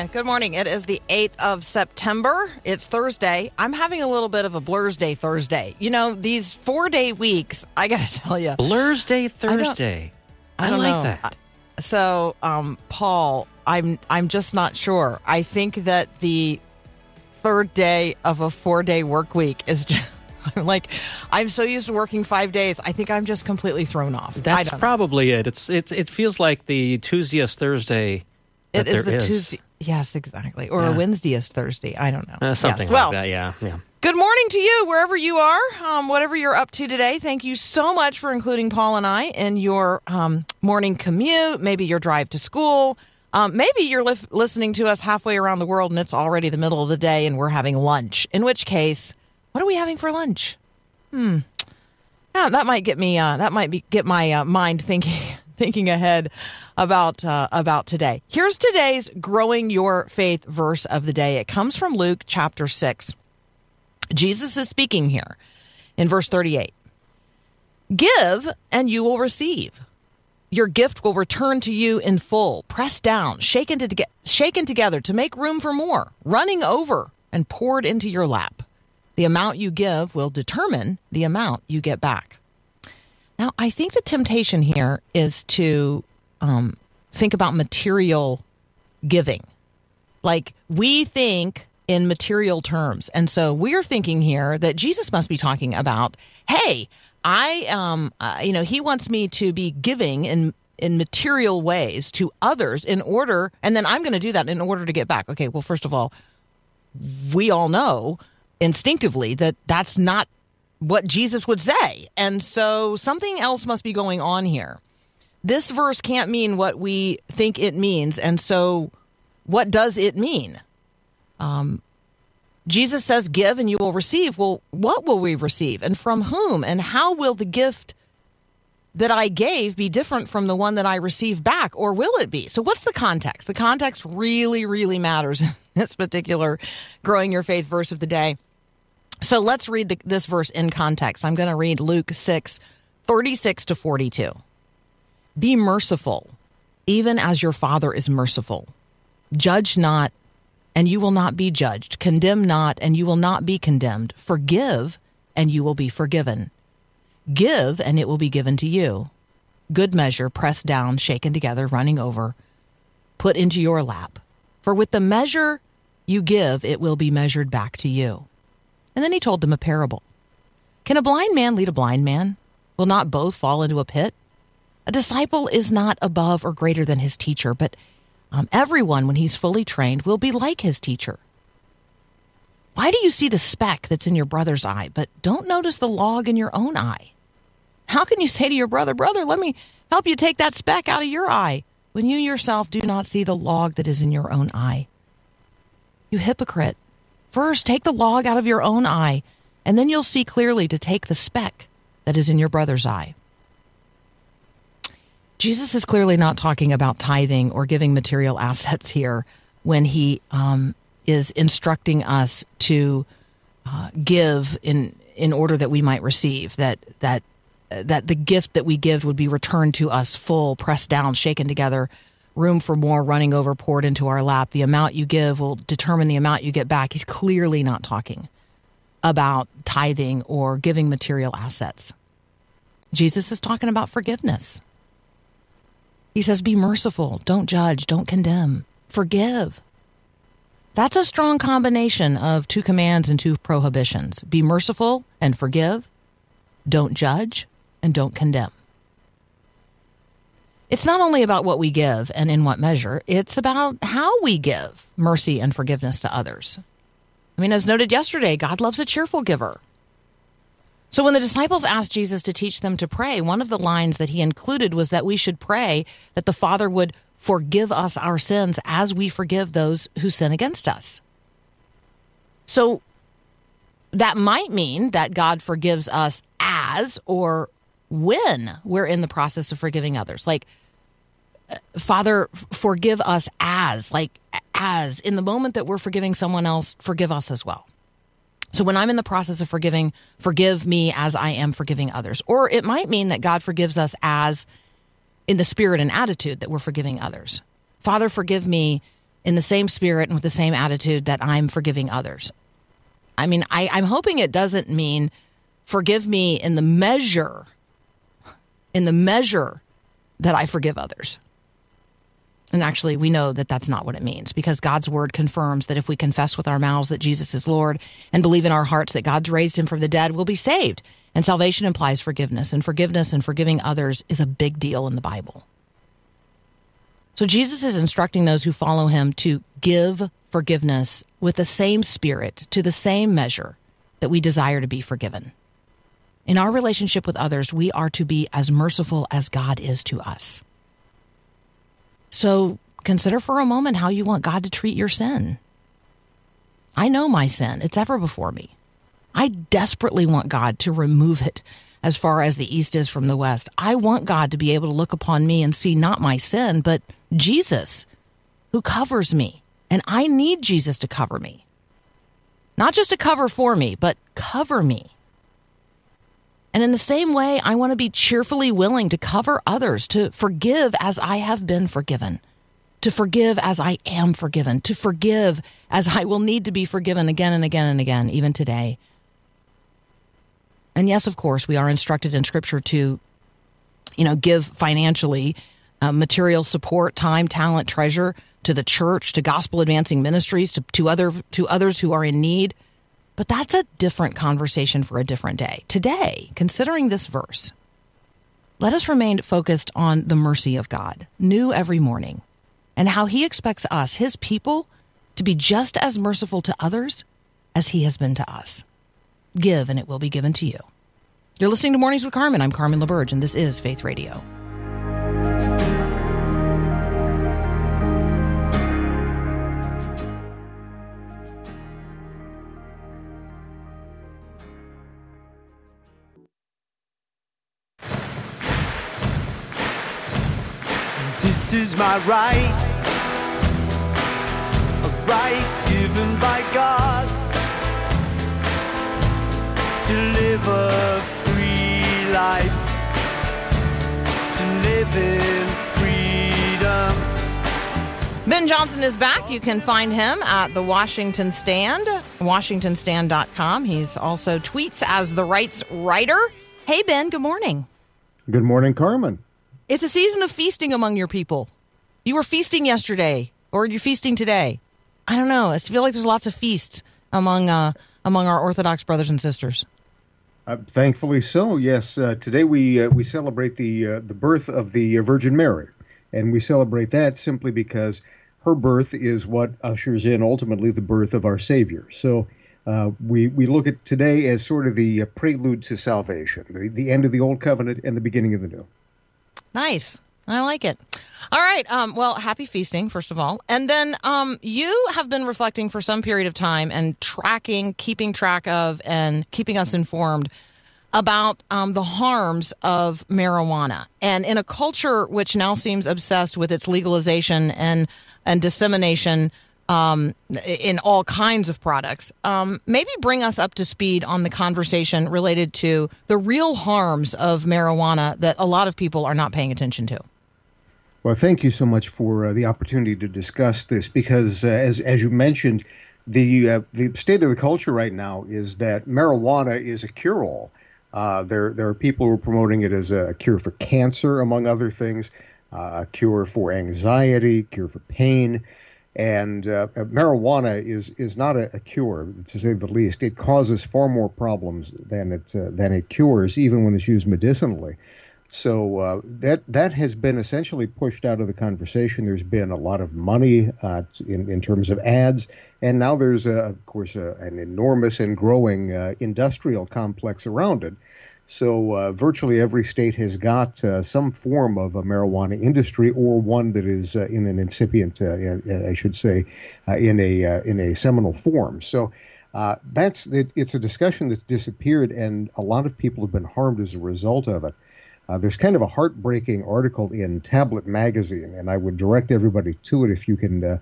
Morning. Good morning. It is the 8th of September. It's Thursday. I'm having a little bit of a Blur's Day Thursday. You know, these four day weeks, I got to tell you. Blur's Day Thursday. I, don't like know. that. So, um, Paul, I'm I'm just not sure. I think that the third day of a four day work week is just I'm like I'm so used to working five days. I think I'm just completely thrown off. That's don't know. probably it. It's it. It feels like the Tuesdayest Thursday. It is the is. Tuesday. Yes, exactly. Or a Yeah. Wednesdayist Thursday. I don't know. Uh, something Yes. Well, like that. Yeah, yeah. Good morning to you, wherever you are, um, whatever you're up to today. Thank you so much for including Paul and I in your um, morning commute, maybe your drive to school. Um, maybe you're lif- listening to us halfway around the world and it's already the middle of the day and we're having lunch. In which case, what are we having for lunch? Hmm. Yeah, that might get me. Uh, that might be get my uh, mind thinking thinking ahead about uh, about today. Here's today's growing your faith verse of the day. It comes from Luke chapter six. Jesus is speaking here in verse 38. Give and you will receive. Your gift will return to you in full, pressed down, shaken, to, shaken together to make room for more, running over and poured into your lap. The amount you give will determine the amount you get back. Now, I think the temptation here is to um, think about material giving. Like we think in material terms. And so we're thinking here that Jesus must be talking about, hey, I um uh, you know, he wants me to be giving in in material ways to others in order and then I'm going to do that in order to get back. Okay, well first of all, we all know instinctively that that's not what Jesus would say. And so something else must be going on here. This verse can't mean what we think it means. And so what does it mean? Um, Jesus says, Give and you will receive. Well, what will we receive and from whom? And how will the gift that I gave be different from the one that I receive back? Or will it be? So, what's the context? The context really, really matters in this particular growing your faith verse of the day. So, let's read the, this verse in context. I'm going to read Luke 6 36 to 42. Be merciful, even as your Father is merciful. Judge not, and you will not be judged. Condemn not, and you will not be condemned. Forgive, and you will be forgiven. Give, and it will be given to you. Good measure, pressed down, shaken together, running over, put into your lap. For with the measure you give, it will be measured back to you. And then he told them a parable. Can a blind man lead a blind man? Will not both fall into a pit? A disciple is not above or greater than his teacher, but um, everyone, when he's fully trained, will be like his teacher. Why do you see the speck that's in your brother's eye, but don't notice the log in your own eye? How can you say to your brother, Brother, let me help you take that speck out of your eye, when you yourself do not see the log that is in your own eye? You hypocrite. First, take the log out of your own eye, and then you'll see clearly to take the speck that is in your brother's eye. Jesus is clearly not talking about tithing or giving material assets here when he um, is instructing us to uh, give in in order that we might receive that that that the gift that we give would be returned to us full, pressed down, shaken together, room for more, running over, poured into our lap. The amount you give will determine the amount you get back. He's clearly not talking about tithing or giving material assets. Jesus is talking about forgiveness. He says, Be merciful, don't judge, don't condemn, forgive. That's a strong combination of two commands and two prohibitions be merciful and forgive, don't judge, and don't condemn. It's not only about what we give and in what measure, it's about how we give mercy and forgiveness to others. I mean, as noted yesterday, God loves a cheerful giver. So when the disciples asked Jesus to teach them to pray, one of the lines that he included was that we should pray that the Father would forgive us our sins as we forgive those who sin against us. So that might mean that God forgives us as or when we're in the process of forgiving others. Like, uh, Father, forgive us as, like, as in the moment that we're forgiving someone else, forgive us as well. So when I'm in the process of forgiving, forgive me as I am forgiving others. Or it might mean that God forgives us as in the spirit and attitude that we're forgiving others. Father, forgive me in the same spirit and with the same attitude that I'm forgiving others. I mean, I, I'm hoping it doesn't mean forgive me in the measure, in the measure that I forgive others. And actually, we know that that's not what it means because God's word confirms that if we confess with our mouths that Jesus is Lord and believe in our hearts that God's raised him from the dead, we'll be saved. And salvation implies forgiveness, and forgiveness and forgiving others is a big deal in the Bible. So Jesus is instructing those who follow him to give forgiveness with the same spirit, to the same measure that we desire to be forgiven. In our relationship with others, we are to be as merciful as God is to us. So consider for a moment how you want God to treat your sin. I know my sin, it's ever before me. I desperately want God to remove it as far as the east is from the west. I want God to be able to look upon me and see not my sin, but Jesus who covers me. And I need Jesus to cover me. Not just to cover for me, but cover me. And in the same way, I want to be cheerfully willing to cover others, to forgive as I have been forgiven, to forgive as I am forgiven, to forgive as I will need to be forgiven again and again and again, even today. And yes, of course, we are instructed in Scripture to, you know, give financially, uh, material support, time, talent, treasure to the church, to gospel advancing ministries, to, to other to others who are in need. But that's a different conversation for a different day. Today, considering this verse, let us remain focused on the mercy of God, new every morning, and how He expects us, His people, to be just as merciful to others as He has been to us. Give, and it will be given to you. You're listening to Mornings with Carmen. I'm Carmen LaBerge, and this is Faith Radio. This is my right, a right given by God to live a free life, to live in freedom. Ben Johnson is back. You can find him at the Washington Stand, washingtonstand.com. He's also tweets as the rights writer. Hey, Ben, good morning. Good morning, Carmen. It's a season of feasting among your people. You were feasting yesterday, or you're feasting today. I don't know. I feel like there's lots of feasts among uh, among our Orthodox brothers and sisters. Uh, thankfully, so yes. Uh, today we uh, we celebrate the uh, the birth of the Virgin Mary, and we celebrate that simply because her birth is what ushers in ultimately the birth of our Savior. So. Uh, we, we look at today as sort of the uh, prelude to salvation, the, the end of the old covenant and the beginning of the new. Nice. I like it. All right. Um, well, happy feasting, first of all. And then um, you have been reflecting for some period of time and tracking, keeping track of, and keeping us informed about um, the harms of marijuana. And in a culture which now seems obsessed with its legalization and, and dissemination um, in all kinds of products, um, maybe bring us up to speed on the conversation related to the real harms of marijuana that a lot of people are not paying attention to. Well, thank you so much for uh, the opportunity to discuss this because, uh, as as you mentioned, the uh, the state of the culture right now is that marijuana is a cure-all. Uh, there there are people who are promoting it as a cure for cancer, among other things, uh, a cure for anxiety, cure for pain, and uh, marijuana is is not a, a, cure to say the least. It causes far more problems than it than it cures, even when it's used medicinally. So uh, that that has been essentially pushed out of the conversation. There's been a lot of money uh, in in terms of ads, and now there's uh, of course uh, an enormous and growing uh, industrial complex around it. So uh, virtually every state has got uh, some form of a marijuana industry, or one that is uh, in an incipient, uh, I should say, uh, in a uh, in a seminal form. So uh, that's it, it's a discussion that's disappeared, and a lot of people have been harmed as a result of it. Uh, there's kind of a heartbreaking article in Tablet Magazine, and I would direct everybody to it if you can uh,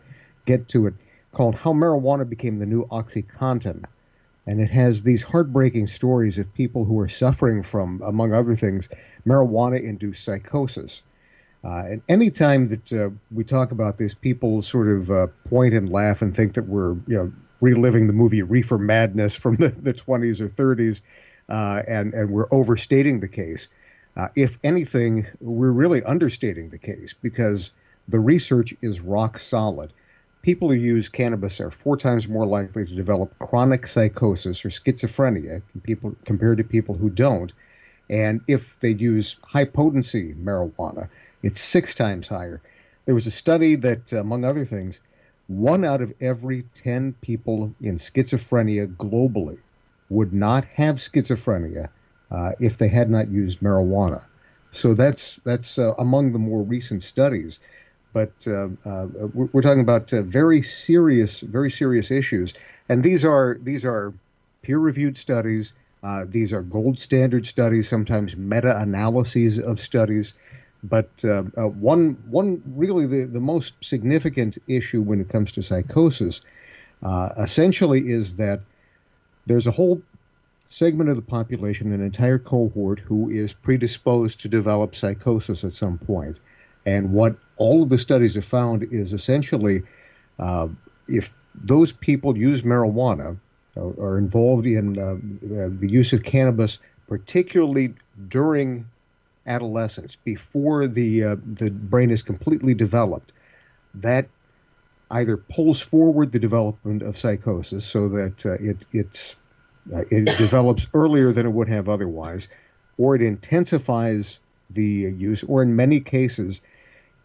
get to it, called How Marijuana Became the New Oxycontin. And it has these heartbreaking stories of people who are suffering from, among other things, marijuana induced psychosis. Uh, and anytime that uh, we talk about this, people sort of uh, point and laugh and think that we're, you know, reliving the movie Reefer Madness from the, the 20s or 30s, uh, and, and we're overstating the case. Uh, if anything, we're really understating the case because the research is rock solid. People who use cannabis are four times more likely to develop chronic psychosis or schizophrenia people, compared to people who don't. And if they use high potency marijuana, it's six times higher. There was a study that, among other things, one out of every 10 people in schizophrenia globally would not have schizophrenia uh, if they had not used marijuana. So that's that's uh, among the more recent studies. But uh, uh, we're, talking about uh, very serious, very serious issues, and these are these are peer-reviewed studies. Uh, these are gold standard studies, sometimes meta-analyses of studies. But uh, one one really the, the most significant issue when it comes to psychosis, essentially, is that there's a whole segment of the population, an entire cohort, who is predisposed to develop psychosis at some point. And what all of the studies have found is essentially uh, if those people use marijuana or are involved in uh, uh, the use of cannabis, particularly during adolescence, before the uh, the brain is completely developed, that either pulls forward the development of psychosis so that uh, it it's uh, it develops earlier than it would have otherwise, or it intensifies the use, or in many cases,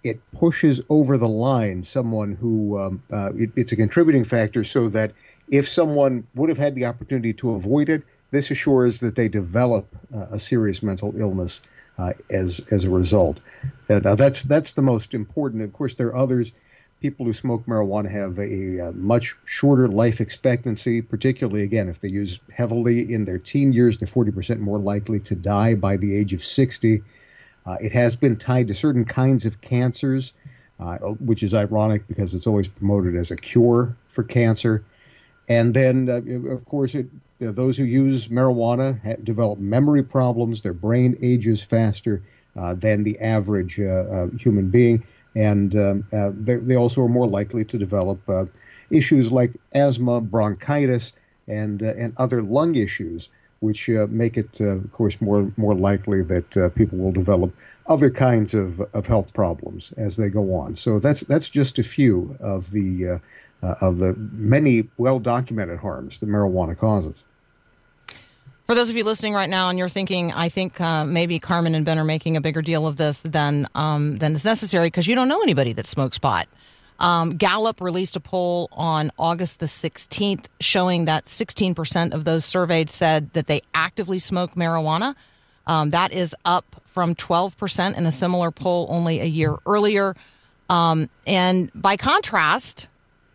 it pushes over the line someone who um, uh, it, it's a contributing factor so that if someone would have had the opportunity to avoid it, this assures that they develop uh, a serious mental illness uh, as as a result. And, uh, that's that's the most important. Of course, there are others people who smoke marijuana have a, a, much shorter life expectancy, particularly, again, if they use heavily in their teen years, they're 40% more likely to die by the age of 60. Uh, it has been tied to certain kinds of cancers, uh, which is ironic because it's always promoted as a cure for cancer. And then, uh, of course, it, you know, those who use marijuana develop memory problems. Their brain ages faster uh, than the average uh, uh, human being and um, uh, they also are more likely to develop issues like asthma, bronchitis, and and other lung issues, which uh, make it, uh, of course, more more likely that uh, people will develop other kinds of, of health problems as they go on. So that's that's just a few of the of the many well documented harms that marijuana causes. For those of you listening right now and you're thinking, I think uh, maybe Carmen and Ben are making a bigger deal of this than um, than is necessary because you don't know anybody that smokes pot. Um, Gallup released a poll on August the 16th showing that 16% of those surveyed said that they actively smoke marijuana. Um, that is up from 12% in a similar poll only a year earlier. Um, and by contrast,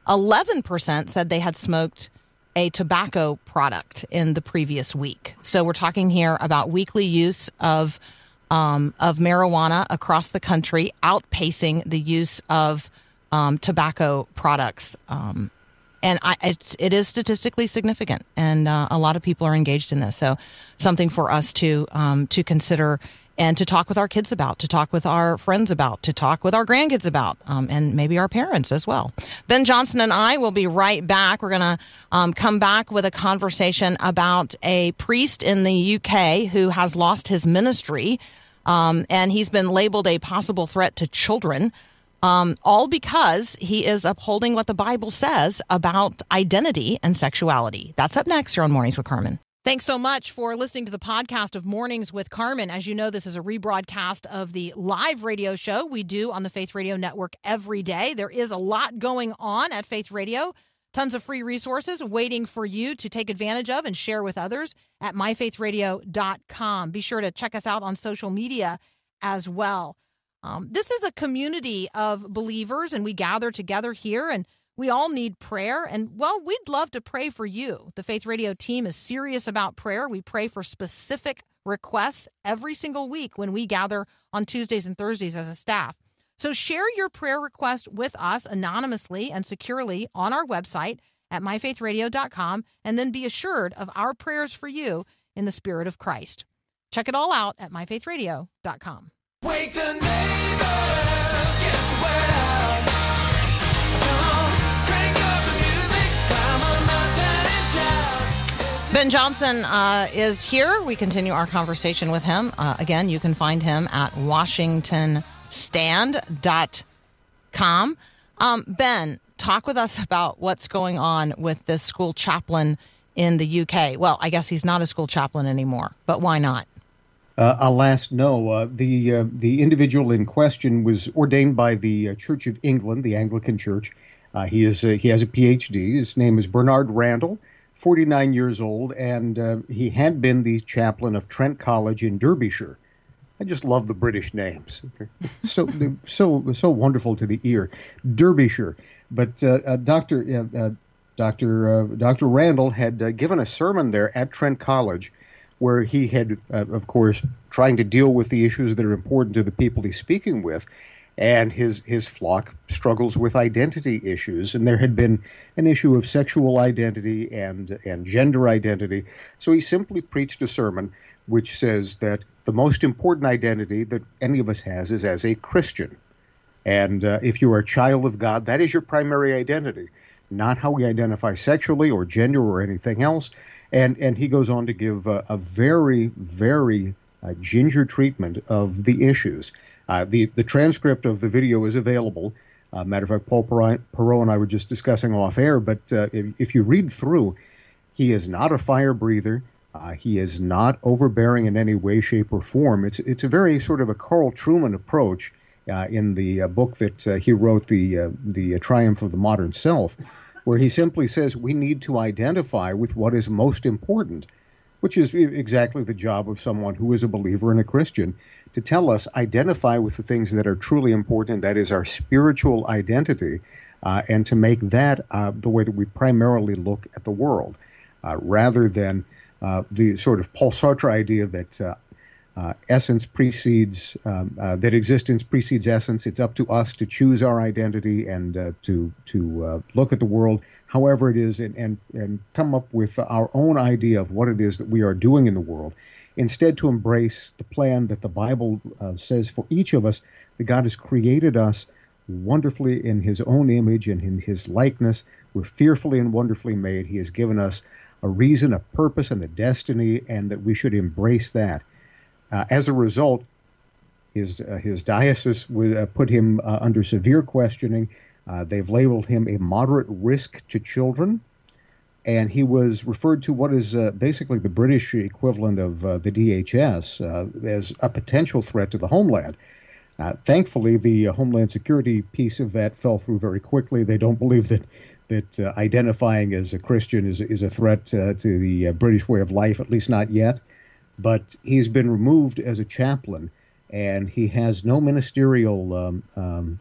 11% said they had smoked a tobacco product in the previous week. So we're talking here about weekly use of um, of marijuana across the country, outpacing the use of um, tobacco products. Um, and I, it's, it is statistically significant, and uh, a lot of people are engaged in this. So, something for us to um, to consider and to talk with our kids about, to talk with our friends about, to talk with our grandkids about, um, and maybe our parents as well. Ben Johnson and I will be right back. We're going to um, come back with a conversation about a priest in the UK who has lost his ministry, um, and he's been labeled a possible threat to children. Um, all because he is upholding what the Bible says about identity and sexuality. That's up next here on Mornings with Carmen. Thanks so much for listening to the podcast of Mornings with Carmen. As you know, this is a rebroadcast of the live radio show we do on the Faith Radio Network every day. There is a lot going on at Faith Radio. Tons of free resources waiting for you to take advantage of and share with others at myfaithradio.com. Be sure to check us out on social media as well. Um, this is a community of believers, and we gather together here, and we all need prayer. And well, we'd love to pray for you. The Faith Radio team is serious about prayer. We pray for specific requests every single week when we gather on Tuesdays and Thursdays as a staff. So share your prayer request with us anonymously and securely on our website at myfaithradio.com, and then be assured of our prayers for you in the Spirit of Christ. Check it all out at myfaithradio.com. Wake the shout. Ben Johnson uh, is here. We continue our conversation with him. Uh, again, you can find him at washingtonstand.com. Um, ben, talk with us about what's going on with this school chaplain in the UK. Well, I guess he's not a school chaplain anymore, but why not? Uh, alas, no. Uh, the uh, the individual in question was ordained by the uh, Church of England, the Anglican Church. Uh, he is uh, he has a PhD. His name is Bernard Randall, 49 years old, and uh, he had been the chaplain of Trent College in Derbyshire. I just love the British names. They're so they're so so wonderful to the ear. Derbyshire, but uh, uh, Doctor uh, uh, Doctor uh, Doctor Randall had uh, given a sermon there at Trent College, where he had, uh, of course, trying to deal with the issues that are important to the people he's speaking with, and his his flock struggles with identity issues, and there had been an issue of sexual identity and and gender identity. So he simply preached a sermon which says that the most important identity that any of us has is as a Christian. And uh, if you are a child of God, that is your primary identity, not how we identify sexually or gender or anything else. And and he goes on to give uh, a very very uh, ginger treatment of the issues. Uh, the the transcript of the video is available. Uh, matter of fact, Paul Perot and I were just discussing off air. But uh, if, if you read through, he is not a fire breather. Uh, he is not overbearing in any way, shape, or form. It's it's a very sort of a Carl Trueman approach uh, in the book that he wrote, the the Triumph of the Modern Self, where he simply says we need to identify with what is most important, which is exactly the job of someone who is a believer and a Christian, to tell us identify with the things that are truly important. That is our spiritual identity, uh, and to make that uh, the way that we primarily look at the world, uh, rather than uh, the sort of Paul Sartre idea that uh, essence precedes um, uh, that existence precedes essence. It's up to us to choose our identity and uh, to to uh, look at the world however it is and, and and come up with our own idea of what it is that we are doing in the world. Instead, to embrace the plan that the Bible uh, says for each of us, that God has created us wonderfully in His own image and in His likeness. We're fearfully and wonderfully made. He has given us a reason, a purpose, and a destiny, and that we should embrace that. Uh, as a result, his uh, his diocese would uh, put him uh, under severe questioning. Uh, they've labeled him a moderate risk to children, and he was referred to what is uh, basically the British equivalent of the DHS as a potential threat to the homeland. Thankfully, the Homeland Security piece of that fell through very quickly. They don't believe that that identifying as a Christian is is a threat to the British way of life, at least not yet. But he's been removed as a chaplain, and he has no ministerial um, um,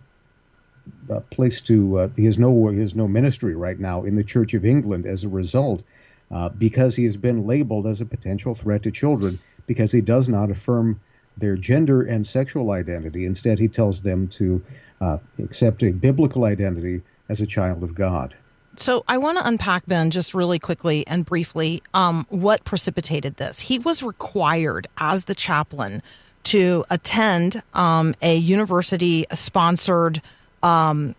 uh, place to. Uh, he has no he has no ministry right now in the Church of England as a result, uh, because he has been labeled as a potential threat to children because he does not affirm their gender and sexual identity. Instead, he tells them to uh, accept a biblical identity as a child of God. So I want to unpack Ben just really quickly and briefly um, what precipitated this. He was required as the chaplain to attend um, a university sponsored um,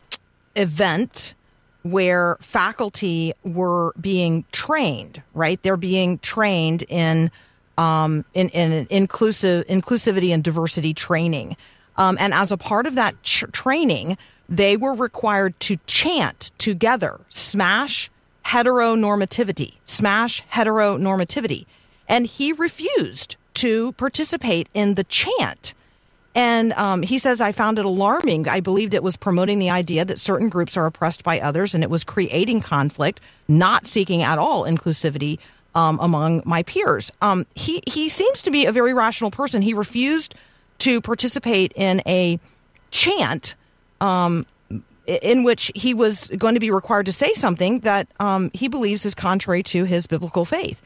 event where faculty were being trained. Right, they're being trained in um, in, in inclusive inclusivity and diversity training. Um, and as a part of that tr- training, they were required to chant together, smash heteronormativity, smash heteronormativity. And he refused to participate in the chant. And um, he says, I found it alarming. I believed it was promoting the idea that certain groups are oppressed by others and it was creating conflict, not seeking at all inclusivity um, among my peers. Um, he, he seems to be a very rational person. He refused to participate in a chant um, in which he was going to be required to say something that um, he believes is contrary to his biblical faith.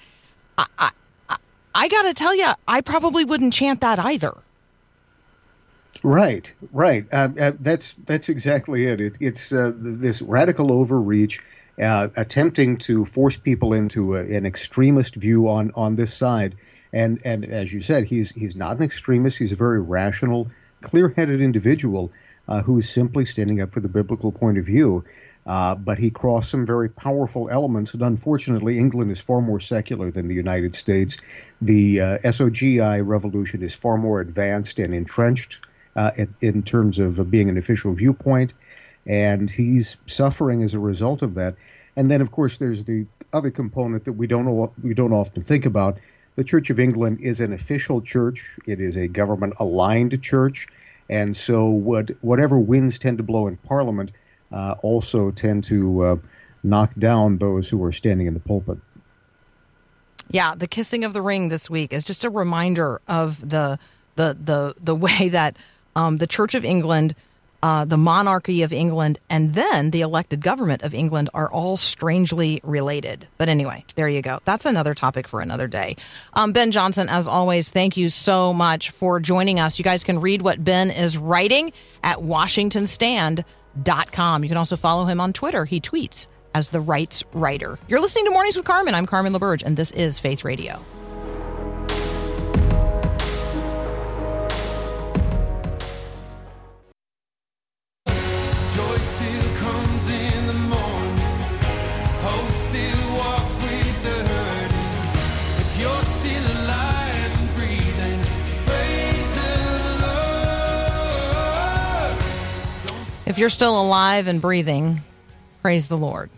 I, I, I, got to tell you, I probably wouldn't chant that either. Right, right. Uh, uh, that's that's exactly it. it it's uh, this radical overreach, uh, attempting to force people into a, an extremist view on on this side. And and as you said, he's he's not an extremist. He's a very rational, clear-headed individual uh, who is simply standing up for the biblical point of view. Uh, but he crossed some very powerful elements, and unfortunately, England is far more secular than the United States. The uh, SOGI revolution is far more advanced and entrenched uh, in, terms of uh, being an official viewpoint, and he's suffering as a result of that. And then, of course, there's the other component that we don't know, we don't often think about. The Church of England is an official church. It is a government-aligned church, and so what, whatever winds tend to blow in Parliament uh, also tend to uh, knock down those who are standing in the pulpit. Yeah, the kissing of the ring this week is just a reminder of the the the the way that um, the Church of England, uh, the monarchy of England, and then the elected government of England are all strangely related. But anyway, there you go. That's another topic for another day. Um, ben Johnson, as always, thank you so much for joining us. You guys can read what Ben is writing at WashingtonStand.com. You can also follow him on Twitter. He tweets as the rights writer. You're listening to Mornings with Carmen. I'm Carmen LaBerge, and this is Faith Radio. If you're still alive and breathing, praise the Lord.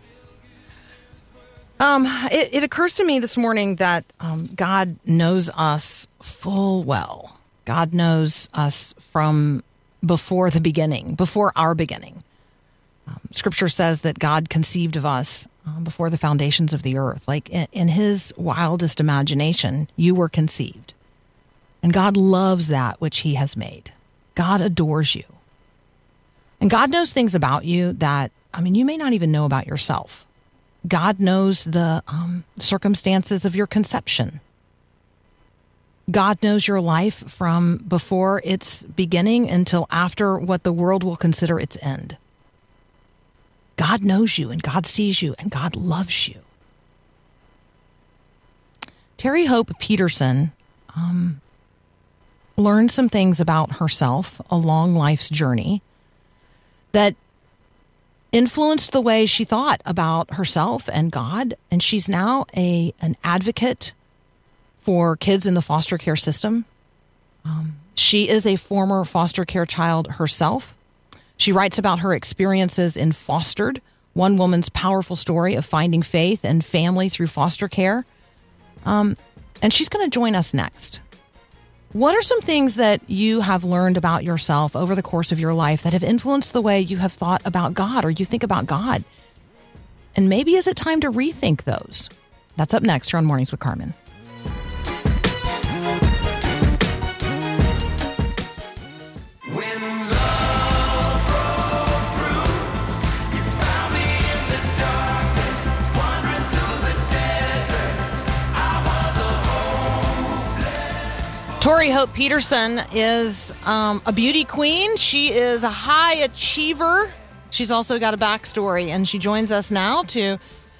Um, it, it occurs to me this morning that um, God knows us full well. God knows us from before the beginning, before our beginning. Um, scripture says that God conceived of us uh, before the foundations of the earth. Like in, in his wildest imagination, you were conceived. And God loves that which he has made. God adores you. And God knows things about you that, I mean, you may not even know about yourself. God knows the um, circumstances of your conception. God knows your life from before its beginning until after what the world will consider its end. God knows you and God sees you and God loves you. Terry Hope Petersen um, learned some things about herself along life's journey that influenced the way she thought about herself and God. And she's now a an advocate for kids in the foster care system. Um, she is a former foster care child herself. She writes about her experiences in Fostered, one woman's powerful story of finding faith and family through foster care. Um, and she's going to join us next. What are some things that you have learned about yourself over the course of your life that have influenced the way you have thought about God or you think about God? And maybe is it time to rethink those? That's up next here on Mornings with Carmen. Tori Hope Petersen is um, a beauty queen. She is a high achiever. She's also got a backstory, and she joins us now to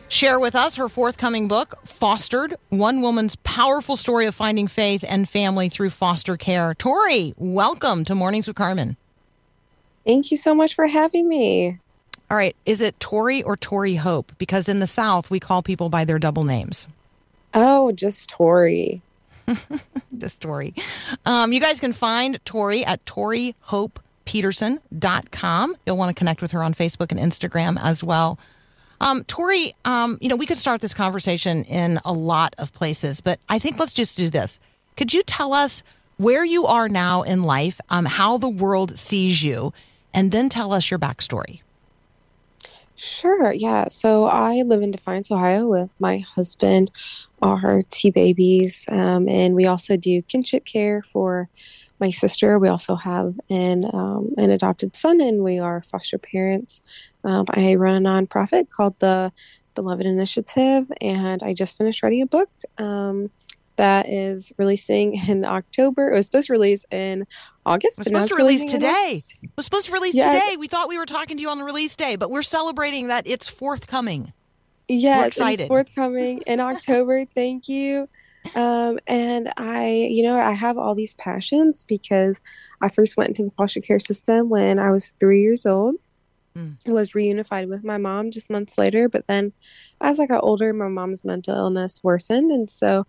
share with us her forthcoming book, Fostered One Woman's Powerful Story of Finding Faith and Family Through Foster Care. Tori, welcome to Mornings with Carmen. Thank you so much for having me. All right, is it Tori or Tori Hope? Because in the South, we call people by their double names. Oh, just Tori. Just Tori. Um, you guys can find Tori at ToriHopePetersen.com. You'll want to connect with her on Facebook and Instagram as well. Um, Tori, um, you know, we could start this conversation in a lot of places, but I think let's just do this. Could you tell us where you are now in life, um, how the world sees you, and then tell us your backstory? Sure, yeah. So I live in Defiance, Ohio with my husband, our two babies, um, and we also do kinship care for my sister. We also have an um, an adopted son, and we are foster parents. Um, I run a nonprofit called the Beloved Initiative, and I just finished writing a book um, that is releasing in October. It was supposed to release in August. We're supposed to release today. It was supposed to release Yes. today. We thought we were talking to you on the release day, but we're celebrating that it's forthcoming. Yes, it's forthcoming in October. Thank you. Um, and I, you know, I have all these passions because I first went into the foster care system when I was three years old. Mm. I was reunified with my mom just months later, but then as I got older, my mom's mental illness worsened, and so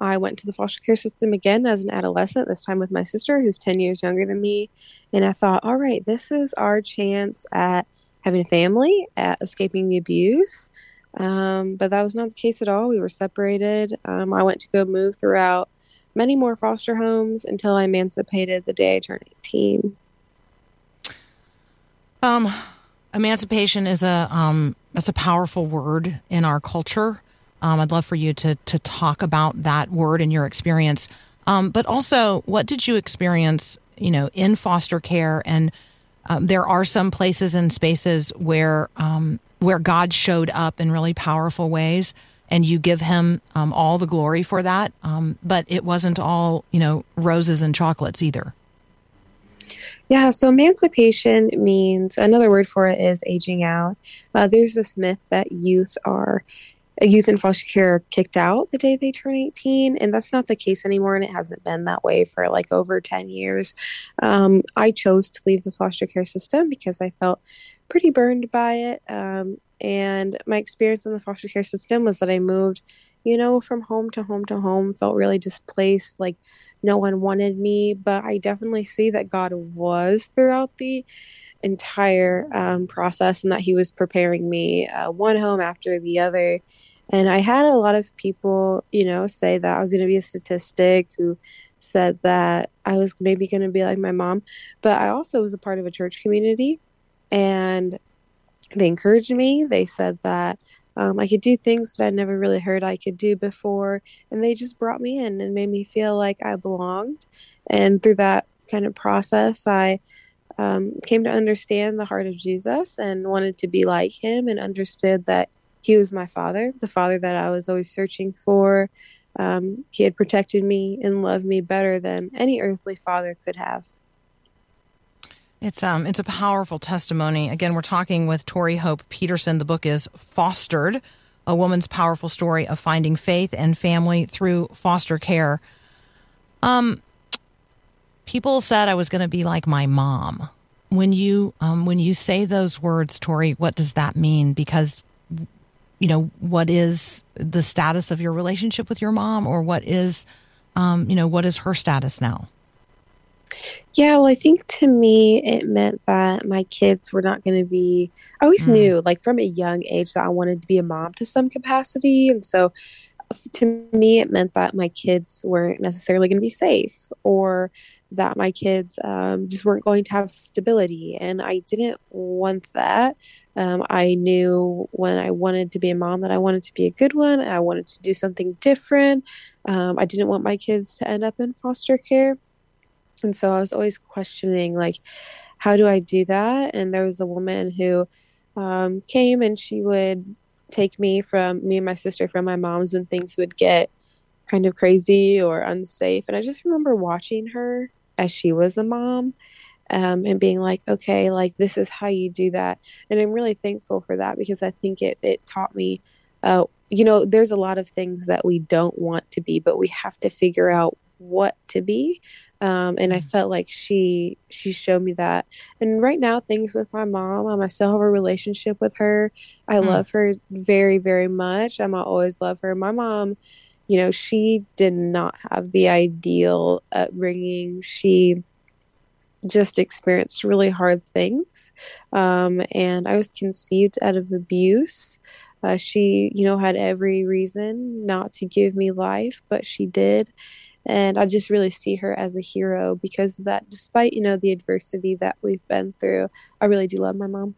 I went to the foster care system again as an adolescent. This time with my sister, who's ten years younger than me, and I thought, all right, this is our chance at having a family, at escaping the abuse. Um, but that was not the case at all. We were separated. Um, I went to go move throughout many more foster homes until I emancipated the day I turned 18. Um, emancipation is a um, that's a powerful word in our culture. Um, I'd love for you to to talk about that word and your experience. Um, but also, what did you experience? You know, in foster care, and um, there are some places and spaces where um, where God showed up in really powerful ways, and you give Him um, all the glory for that. Um, but it wasn't all you know roses and chocolates either. Yeah, so emancipation means another word for it is aging out. Uh, there's this myth that youth are youth in foster care are kicked out the day they turn 18, and that's not the case anymore, and it hasn't been that way for like over 10 years. Um, I chose to leave the foster care system because I felt pretty burned by it. Um, and my experience in the foster care system was that I moved, you know, from home to home to home, felt really displaced, like no one wanted me. But I definitely see that God was throughout the entire um, process and that He was preparing me uh, one home after the other. And I had a lot of people, you know, say that I was going to be a statistic who said that I was maybe going to be like my mom. But I also was a part of a church community and they encouraged me. They said that um, I could do things that I never really heard I could do before. And they just brought me in and made me feel like I belonged. And through that kind of process, I um, came to understand the heart of Jesus and wanted to be like him and understood that he was my father, the father that I was always searching for. Um, he had protected me and loved me better than any earthly father could have. It's um it's a powerful testimony. Again, we're talking with Tori Hope Petersen. The book is Fostered, a woman's powerful story of finding faith and family through foster care. Um people said I was going to be like my mom. When you um when you say those words, Tori, what does that mean? Because you know, what is the status of your relationship with your mom or what is um you know, what is her status now? Yeah, well, I think to me, it meant that my kids were not going to be. I always Mm. knew, like, from a young age, that I wanted to be a mom to some capacity. And so to me, it meant that my kids weren't necessarily going to be safe or that my kids um, just weren't going to have stability. And I didn't want that. Um, I knew when I wanted to be a mom that I wanted to be a good one. I wanted to do something different. Um, I didn't want my kids to end up in foster care. And so I was always questioning, like, how do I do that? And there was a woman who um, came and she would take me from me and my sister from my mom's when things would get kind of crazy or unsafe. And I just remember watching her as she was a mom um, and being like, okay, like this is how you do that. And I'm really thankful for that because I think it, it taught me, uh, you know, there's a lot of things that we don't want to be, but we have to figure out what to be um, and I felt like she she showed me that. And right now, things with my mom, um, I still have a relationship with her. I Mm. love her very very much. Um, I always love her. My mom, you know, she did not have the ideal upbringing. She just experienced really hard things. Um, and I was conceived out of abuse. Uh, she, you know, had every reason not to give me life, but she did. And I just really see her as a hero because of that, despite, you know, the adversity that we've been through, I really do love my mom.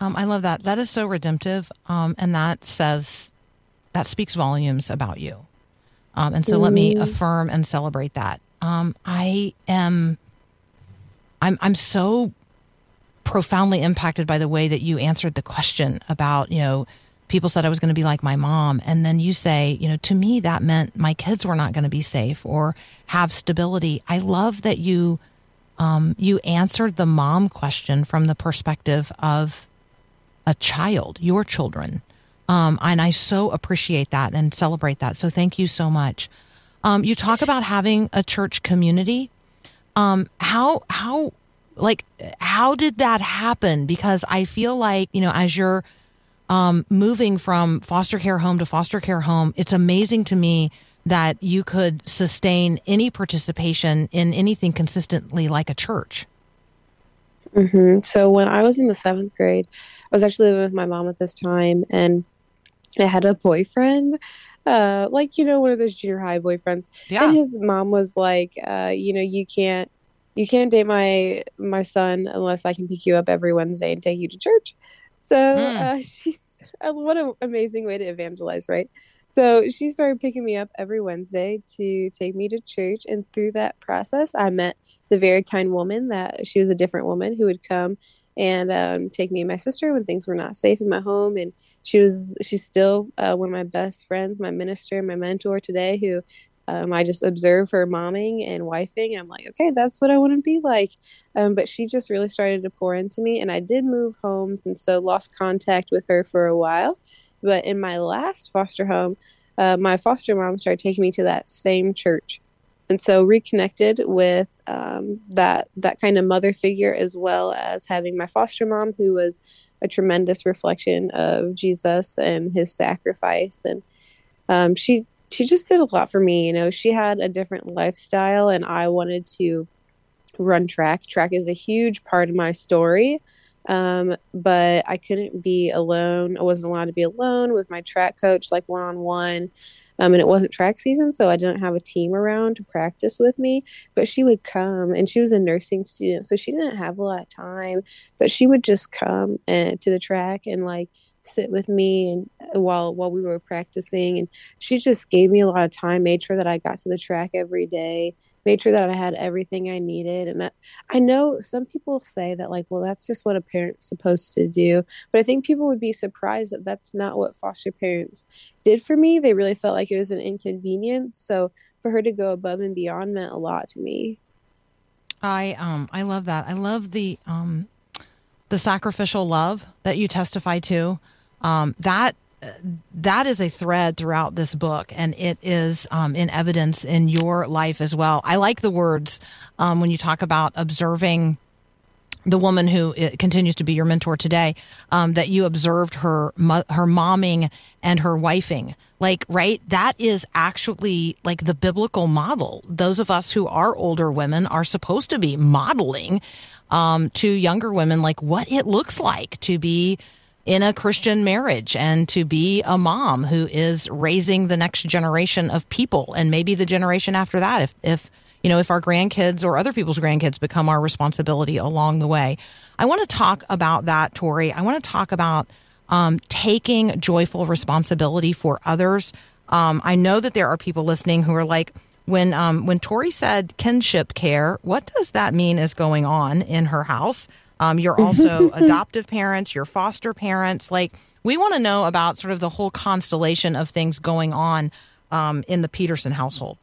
Um, I love that. That is so redemptive. Um, and that says, that speaks volumes about you. Um, and so mm. let me mm-hmm. affirm and celebrate that. Um, I am, I'm, I'm so profoundly impacted by the way that you answered the question about, you know, people said I was going to be like my mom. And then you say, you know, to me, that meant my kids were not going to be safe or have stability. I love that you, um, you answered the mom question from the perspective of a child, your children. Um, and I so appreciate that and celebrate that. So thank you so much. Um, you talk about having a church community. Um, how how like how did that happen? Because I feel like you know as you're um, moving from foster care home to foster care home, it's amazing to me that you could sustain any participation in anything consistently like a church. Mm-hmm. So when I was in the seventh grade, I was actually living with my mom at this time, and I had a boyfriend uh, like you know one of those junior high boyfriends. Yeah. And his mom was like, uh, you know, you can't you can't date my my son unless I can pick you up every Wednesday and take you to church. So mm. uh, she's uh, what an amazing way to evangelize, right? So she started picking me up every Wednesday to take me to church, and through that process, I met the very kind woman that she was a different woman who would come and um, take me and my sister when things were not safe in my home. And she was she's still uh, one of my best friends, my minister, my mentor today, who um, I just observe her momming and wifing, and I'm like, okay, that's what I want to be like. Um, but she just really started to pour into me, and I did move homes, and so lost contact with her for a while. But in my last foster home, uh, my foster mom started taking me to that same church and so reconnected with um, that that kind of mother figure as well as having my foster mom who was a tremendous reflection of jesus and his sacrifice and um, she she just did a lot for me you know she had a different lifestyle and i wanted to run track track is a huge part of my story um, but i couldn't be alone i wasn't allowed to be alone with my track coach like one-on-one um, and it wasn't track season, so I didn't have a team around to practice with me. But she would come, and she was a nursing student, so she didn't have a lot of time. But she would just come and to the track and like sit with me and uh, while while we were practicing and she just gave me a lot of time made sure that i got to the track every day made sure that I had everything I needed. And that, I know some people say that, like, well, that's just what a parent's supposed to do. But I think people would be surprised that that's not what foster parents did for me. They really felt like it was an inconvenience. So for her to go above and beyond meant a lot to me. I um I love that. I love the um the sacrificial love that you testify to. Um, that that is a thread throughout this book, and it is um, in evidence in your life as well. I like the words um, when you talk about observing the woman who uh, continues to be your mentor today. Um, that you observed her her momming and her wifing, like right. That is actually like the biblical model. Those of us who are older women are supposed to be modeling um, to younger women like what it looks like to be in a Christian marriage and to be a mom who is raising the next generation of people and maybe the generation after that if if you know if our grandkids or other people's grandkids become our responsibility along the way. I want to talk about that, Tori. I want to talk about um, taking joyful responsibility for others. Um, I know that there are people listening who are like, when um, when Tori said kinship care, what does that mean is going on in her house? Um, you're also adoptive parents, you're foster parents. Like, we want to know about sort of the whole constellation of things going on um, in the Petersen household.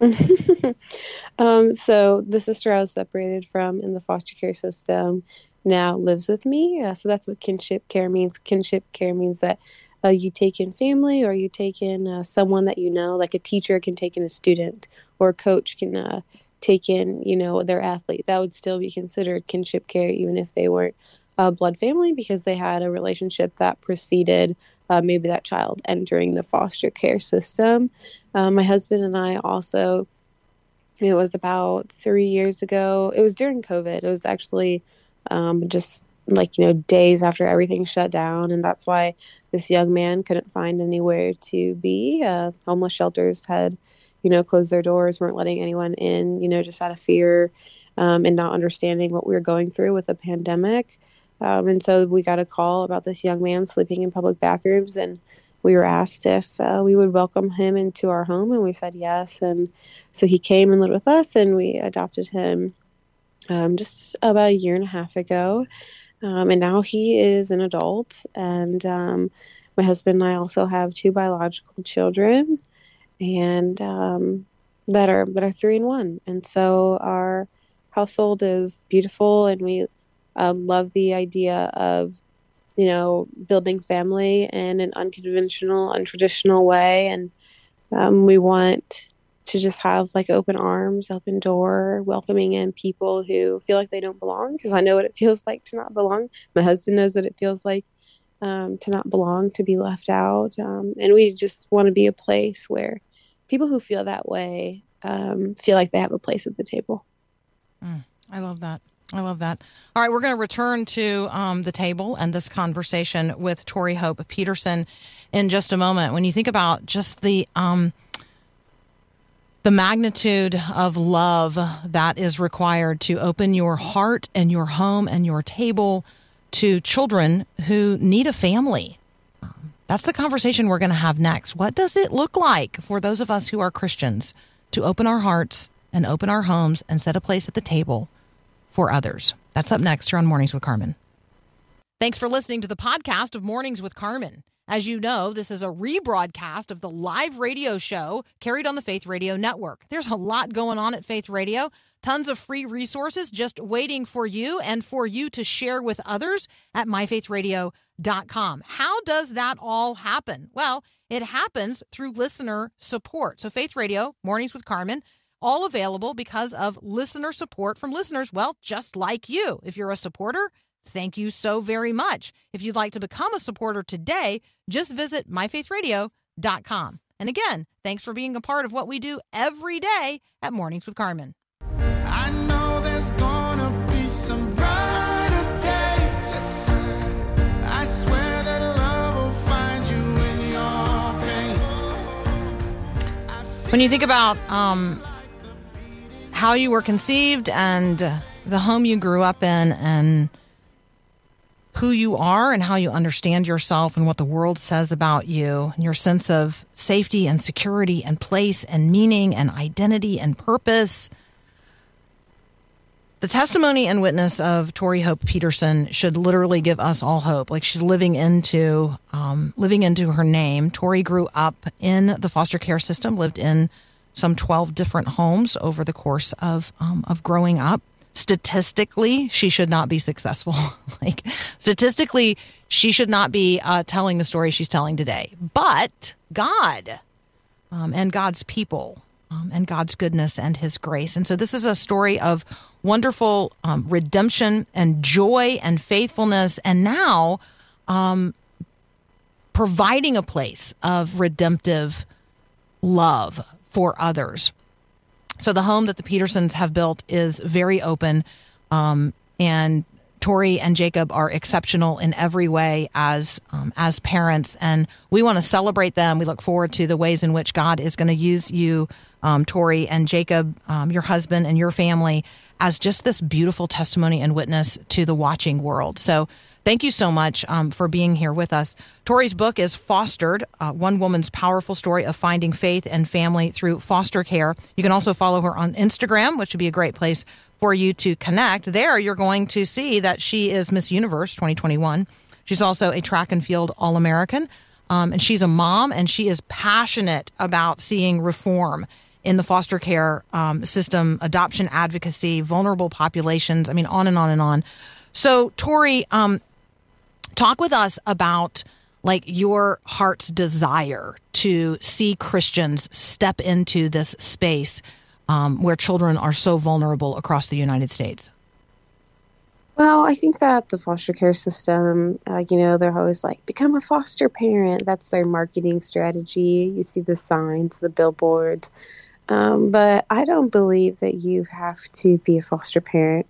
um, so, the sister I was separated from in the foster care system now lives with me. Uh, so, that's what kinship care means. Kinship care means that uh, you take in family or you take in uh, someone that you know, like a teacher can take in a student or a coach can uh, take in, you know, their athlete. That would still be considered kinship care, even if they weren't a blood family, because they had a relationship that preceded uh, maybe that child entering the foster care system. Um, my husband and I also it was about three years ago. It was during COVID. It was actually um, just like, you know, days after everything shut down. And that's why this young man couldn't find anywhere to be. Uh, homeless shelters had, you know, closed their doors, weren't letting anyone in, you know, just out of fear um, and not understanding what we were going through with a pandemic. Um, and so we got a call about this young man sleeping in public bathrooms. And we were asked if uh, we would welcome him into our home. And we said yes. And so he came and lived with us, and we adopted him um, just about a year and a half ago. Um, and now he is an adult. And um, my husband and I also have two biological children, and um, that are that are three and one. And so our household is beautiful, and we um, love the idea of you know building family in an unconventional, untraditional way, and um, we want to just have like open arms, open door, welcoming in people who feel like they don't belong. Because I know what it feels like to not belong. My husband knows what it feels like um, to not belong, to be left out, um, and we just want to be a place where people who feel that way um, feel like they have a place at the table. Mm, I love that. I love that. All right, we're going to return to um, the table and this conversation with Tori Hope Petersen in just a moment. When you think about just the um, the magnitude of love that is required to open your heart and your home and your table to children who need a family. That's the conversation we're going to have next. What does it look like for those of us who are Christians to open our hearts and open our homes and set a place at the table for others? That's up next here on Mornings with Carmen. Thanks for listening to the podcast of Mornings with Carmen. As you know, this is a rebroadcast of the live radio show carried on the Faith Radio Network. There's a lot going on at Faith Radio, tons of free resources just waiting for you and for you to share with others at myfaithradio.com. How does that all happen? Well, it happens through listener support. So, Faith Radio, Mornings with Carmen, all available because of listener support from listeners, well, just like you. If you're a supporter, Thank you so very much. If you'd like to become a supporter today, just visit myfaithradio.com. And again, thanks for being a part of what we do every day at Mornings with Carmen. When you think about um, how you were conceived and the home you grew up in and who you are and how you understand yourself and what the world says about you, and your sense of safety and security and place and meaning and identity and purpose. The testimony and witness of Tori Hope Petersen should literally give us all hope. Like she's living into um, living into her name. Tori grew up in the foster care system, lived in some twelve different homes over the course of um, of growing up statistically she should not be successful like statistically she should not be uh, telling the story she's telling today but god um, and god's people um, and god's goodness and his grace and so this is a story of wonderful um, redemption and joy and faithfulness and now um, providing a place of redemptive love for others. So the home that the Petersons have built is very open, um, and Tori and Jacob are exceptional in every way as um, as parents, and we want to celebrate them. We look forward to the ways in which God is going to use you, um, Tori and Jacob, um, your husband and your family, as just this beautiful testimony and witness to the watching world. So Thank you so much um, for being here with us. Tori's book is Fostered, uh, One Woman's Powerful Story of Finding Faith and Family Through Foster Care. You can also follow her on Instagram, which would be a great place for you to connect. There, you're going to see that she is Miss Universe 2021. She's also a track and field All American. Um, and she's a mom, and she is passionate about seeing reform in the foster care um, system, adoption advocacy, vulnerable populations. I mean, on and on and on. So, Tori, um, Talk with us about like your heart's desire to see Christians step into this space um, where children are so vulnerable across the United States. Well, I think that the foster care system, uh, you know, they're always like, become a foster parent. That's their marketing strategy. You see the signs, the billboards. Um, but I don't believe that you have to be a foster parent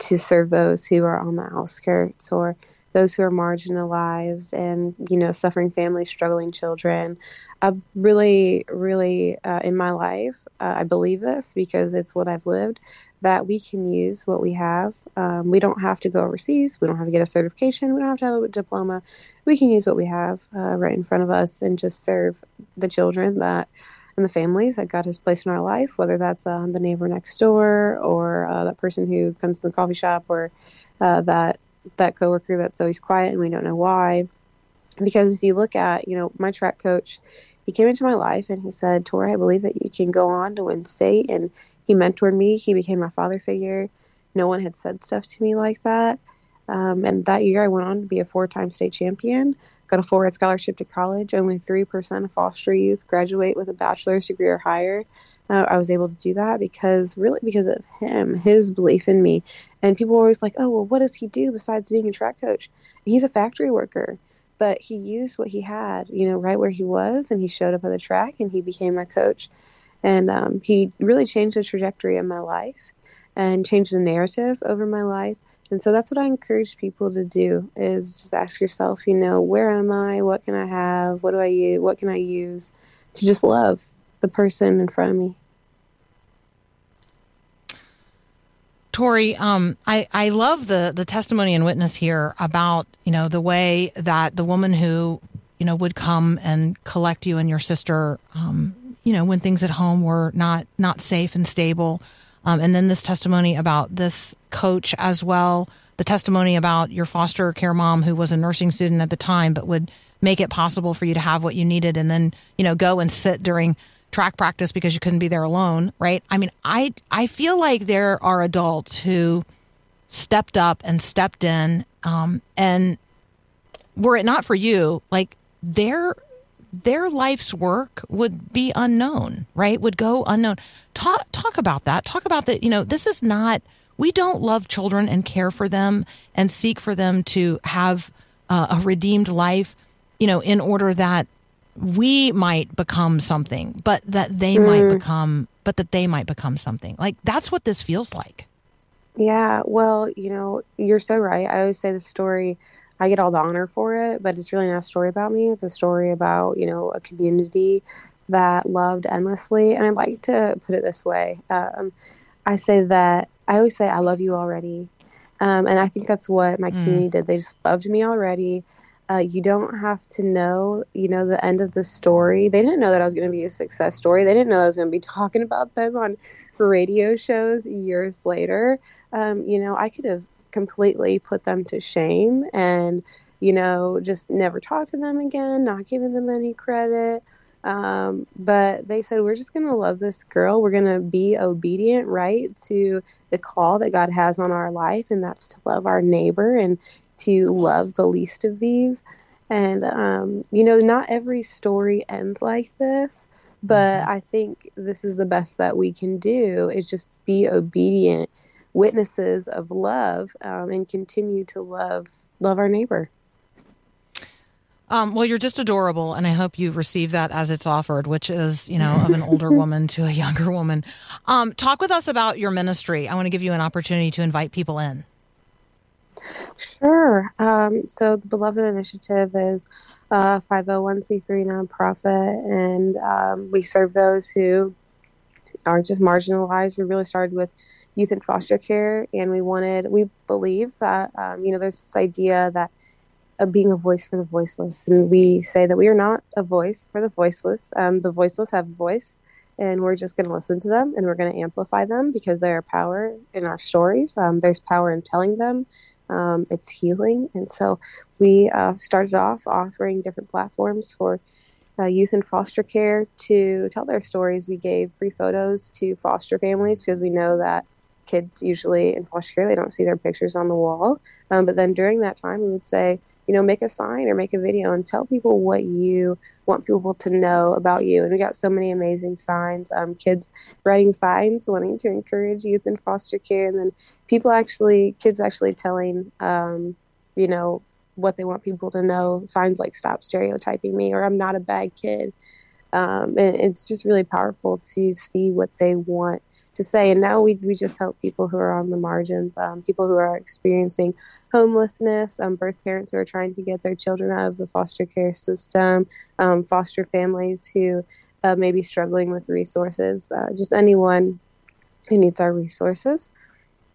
to serve those who are on the outskirts or those who are marginalized and you know suffering families struggling children i really really uh, in my life uh, i believe this because it's what i've lived that we can use what we have. Um, we don't have to go overseas. We don't have to get a certification. We don't have to have a diploma. We can use what we have uh, right in front of us and just serve the children that and the families that God has placed in our life, whether that's uh, the neighbor next door or uh, that person who comes to the coffee shop or uh, that that coworker that's always quiet and we don't know why. Because if you look at, you know, my track coach, he came into my life and he said, Tori, I believe that you can go on to win state. And he mentored me. He became my father figure. No one had said stuff to me like that. Um, and that year I went on to be a four time state champion got a full ride scholarship to college. Only 3% of foster youth graduate with a bachelor's degree or higher. Uh, I was able to do that because, really, because of him, his belief in me. And people were always like, oh, well, what does he do besides being a track coach? He's a factory worker. But he used what he had, you know, right where he was, and he showed up at the track and he became my coach. And um, he really changed the trajectory of my life and changed the narrative over my life and so that's what I encourage people to do is just ask yourself, you know, where am I? What can I have? What do I use? What can I use to just love the person in front of me? Tori, um, I, I love the, the testimony and witness here about, you know, the way that the woman who, you know, would come and collect you and your sister, um, you know, when things at home were not, not safe and stable, um, and then this testimony about this coach as well, the testimony about your foster care mom who was a nursing student at the time, but would make it possible for you to have what you needed and then, you know, go and sit during track practice because you couldn't be there alone, right? I mean, I I feel like there are adults who stepped up and stepped in um, and were it not for you, like their their life's work would be unknown, right? Would go unknown. Talk talk about that. Talk about that. You know, this is not. We don't love children and care for them and seek for them to have uh, a redeemed life. You know, in order that we might become something, but that they mm. might become, but that they might become something. Like that's what this feels like. Yeah. Well, you know, you're so right. I always say the story I get all the honor for it, but it's really not a story about me. It's a story about, you know, a community that loved endlessly. And I like to put it this way um, I say that, I always say, I love you already. Um, and I think that's what my mm. community did. They just loved me already. Uh, you don't have to know, you know, the end of the story. They didn't know that I was going to be a success story. They didn't know I was going to be talking about them on radio shows years later. Um, you know, I could have completely put them to shame and you know just never talk to them again not giving them any credit um, but they said we're just going to love this girl we're going to be obedient right to the call that god has on our life and that's to love our neighbor and to love the least of these and um, you know not every story ends like this but mm-hmm. i think this is the best that we can do is just be obedient witnesses of love um, and continue to love love our neighbor. Um, well, you're just adorable, and I hope you receive that as it's offered, which is, you know, of an older woman to a younger woman. Um, talk with us about your ministry. I want to give you an opportunity to invite people in. Sure. Um, so, the Beloved Initiative is a 501c3 nonprofit, and um, we serve those who are just marginalized. We really started with youth in foster care, and we wanted, we believe that, um, you know, there's this idea that of being a voice for the voiceless, and we say that we are not a voice for the voiceless. Um, the voiceless have a voice, and we're just going to listen to them, and we're going to amplify them because there are power in our stories. Um, there's power in telling them. Um, it's healing, and so we uh, started off offering different platforms for uh, youth in foster care to tell their stories. We gave free photos to foster families because we know that kids usually in foster care they don't see their pictures on the wall um, but then during that time we would say you know make a sign or make a video and tell people what you want people to know about you. And we got so many amazing signs um, kids writing signs wanting to encourage youth in foster care and then people actually kids actually telling um, you know what they want people to know. Signs like stop stereotyping me or i'm not a bad kid. Um, and it's just really powerful to see what they want to say. And now we, we just help people who are on the margins, um, people who are experiencing homelessness, um, birth parents who are trying to get their children out of the foster care system, um, foster families who uh, may be struggling with resources, uh, just anyone who needs our resources.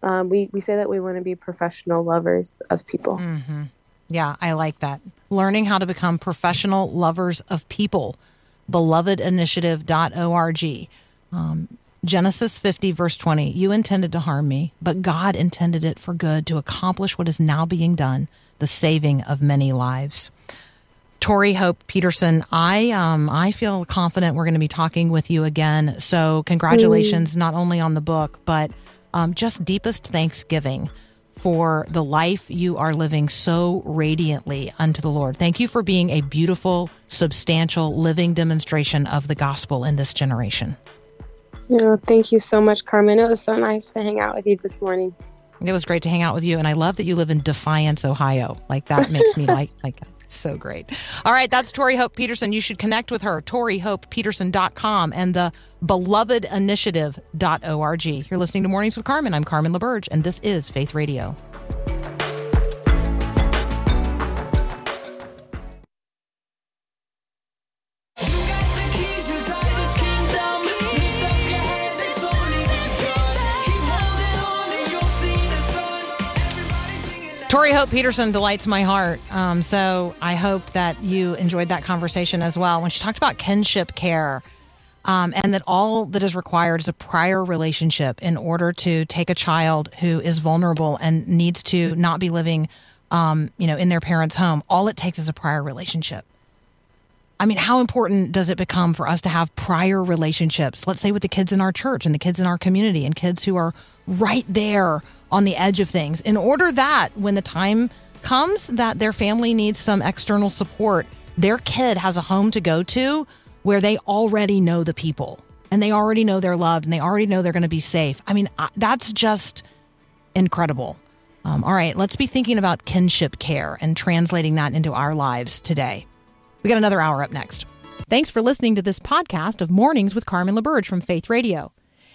Um, we, we say that we want to be professional lovers of people. Yeah, I like that. Learning how to become professional lovers of people. Belovedinitiative.org. Um, Genesis 50, verse 20. You intended to harm me, but God intended it for good to accomplish what is now being done, the saving of many lives. Tori Hope Petersen, I um, I feel confident we're going to be talking with you again. So congratulations, not only on the book, but um, just deepest thanksgiving for the life you are living so radiantly unto the Lord. Thank you for being a beautiful, substantial, living demonstration of the gospel in this generation. Oh, thank you so much, Carmen. It was so nice to hang out with you this morning. It was great to hang out with you, and I love that you live in Defiance, Ohio. Like that makes me like like so great. All right, that's Tori Hope Petersen. You should connect with her, ToriHopePetersen.com and the belovedinitiative.org. You're listening to Mornings with Carmen. I'm Carmen LaBerge, and this is Faith Radio. Tori Hope Petersen delights my heart. Um, so I hope that you enjoyed that conversation as well. When she talked about kinship care, um, and that all that is required is a prior relationship in order to take a child who is vulnerable and needs to not be living, um, you know, in their parents' home. All it takes is a prior relationship. I mean, how important does it become for us to have prior relationships? Let's say with the kids in our church and the kids in our community and kids who are right there on the edge of things, in order that when the time comes that their family needs some external support, their kid has a home to go to where they already know the people and they already know they're loved and they already know they're going to be safe. I mean, that's just incredible. Um, all right, let's be thinking about kinship care and translating that into our lives today. We got another hour up next. Thanks for listening to this podcast of Mornings with Carmen LaBerge from Faith Radio.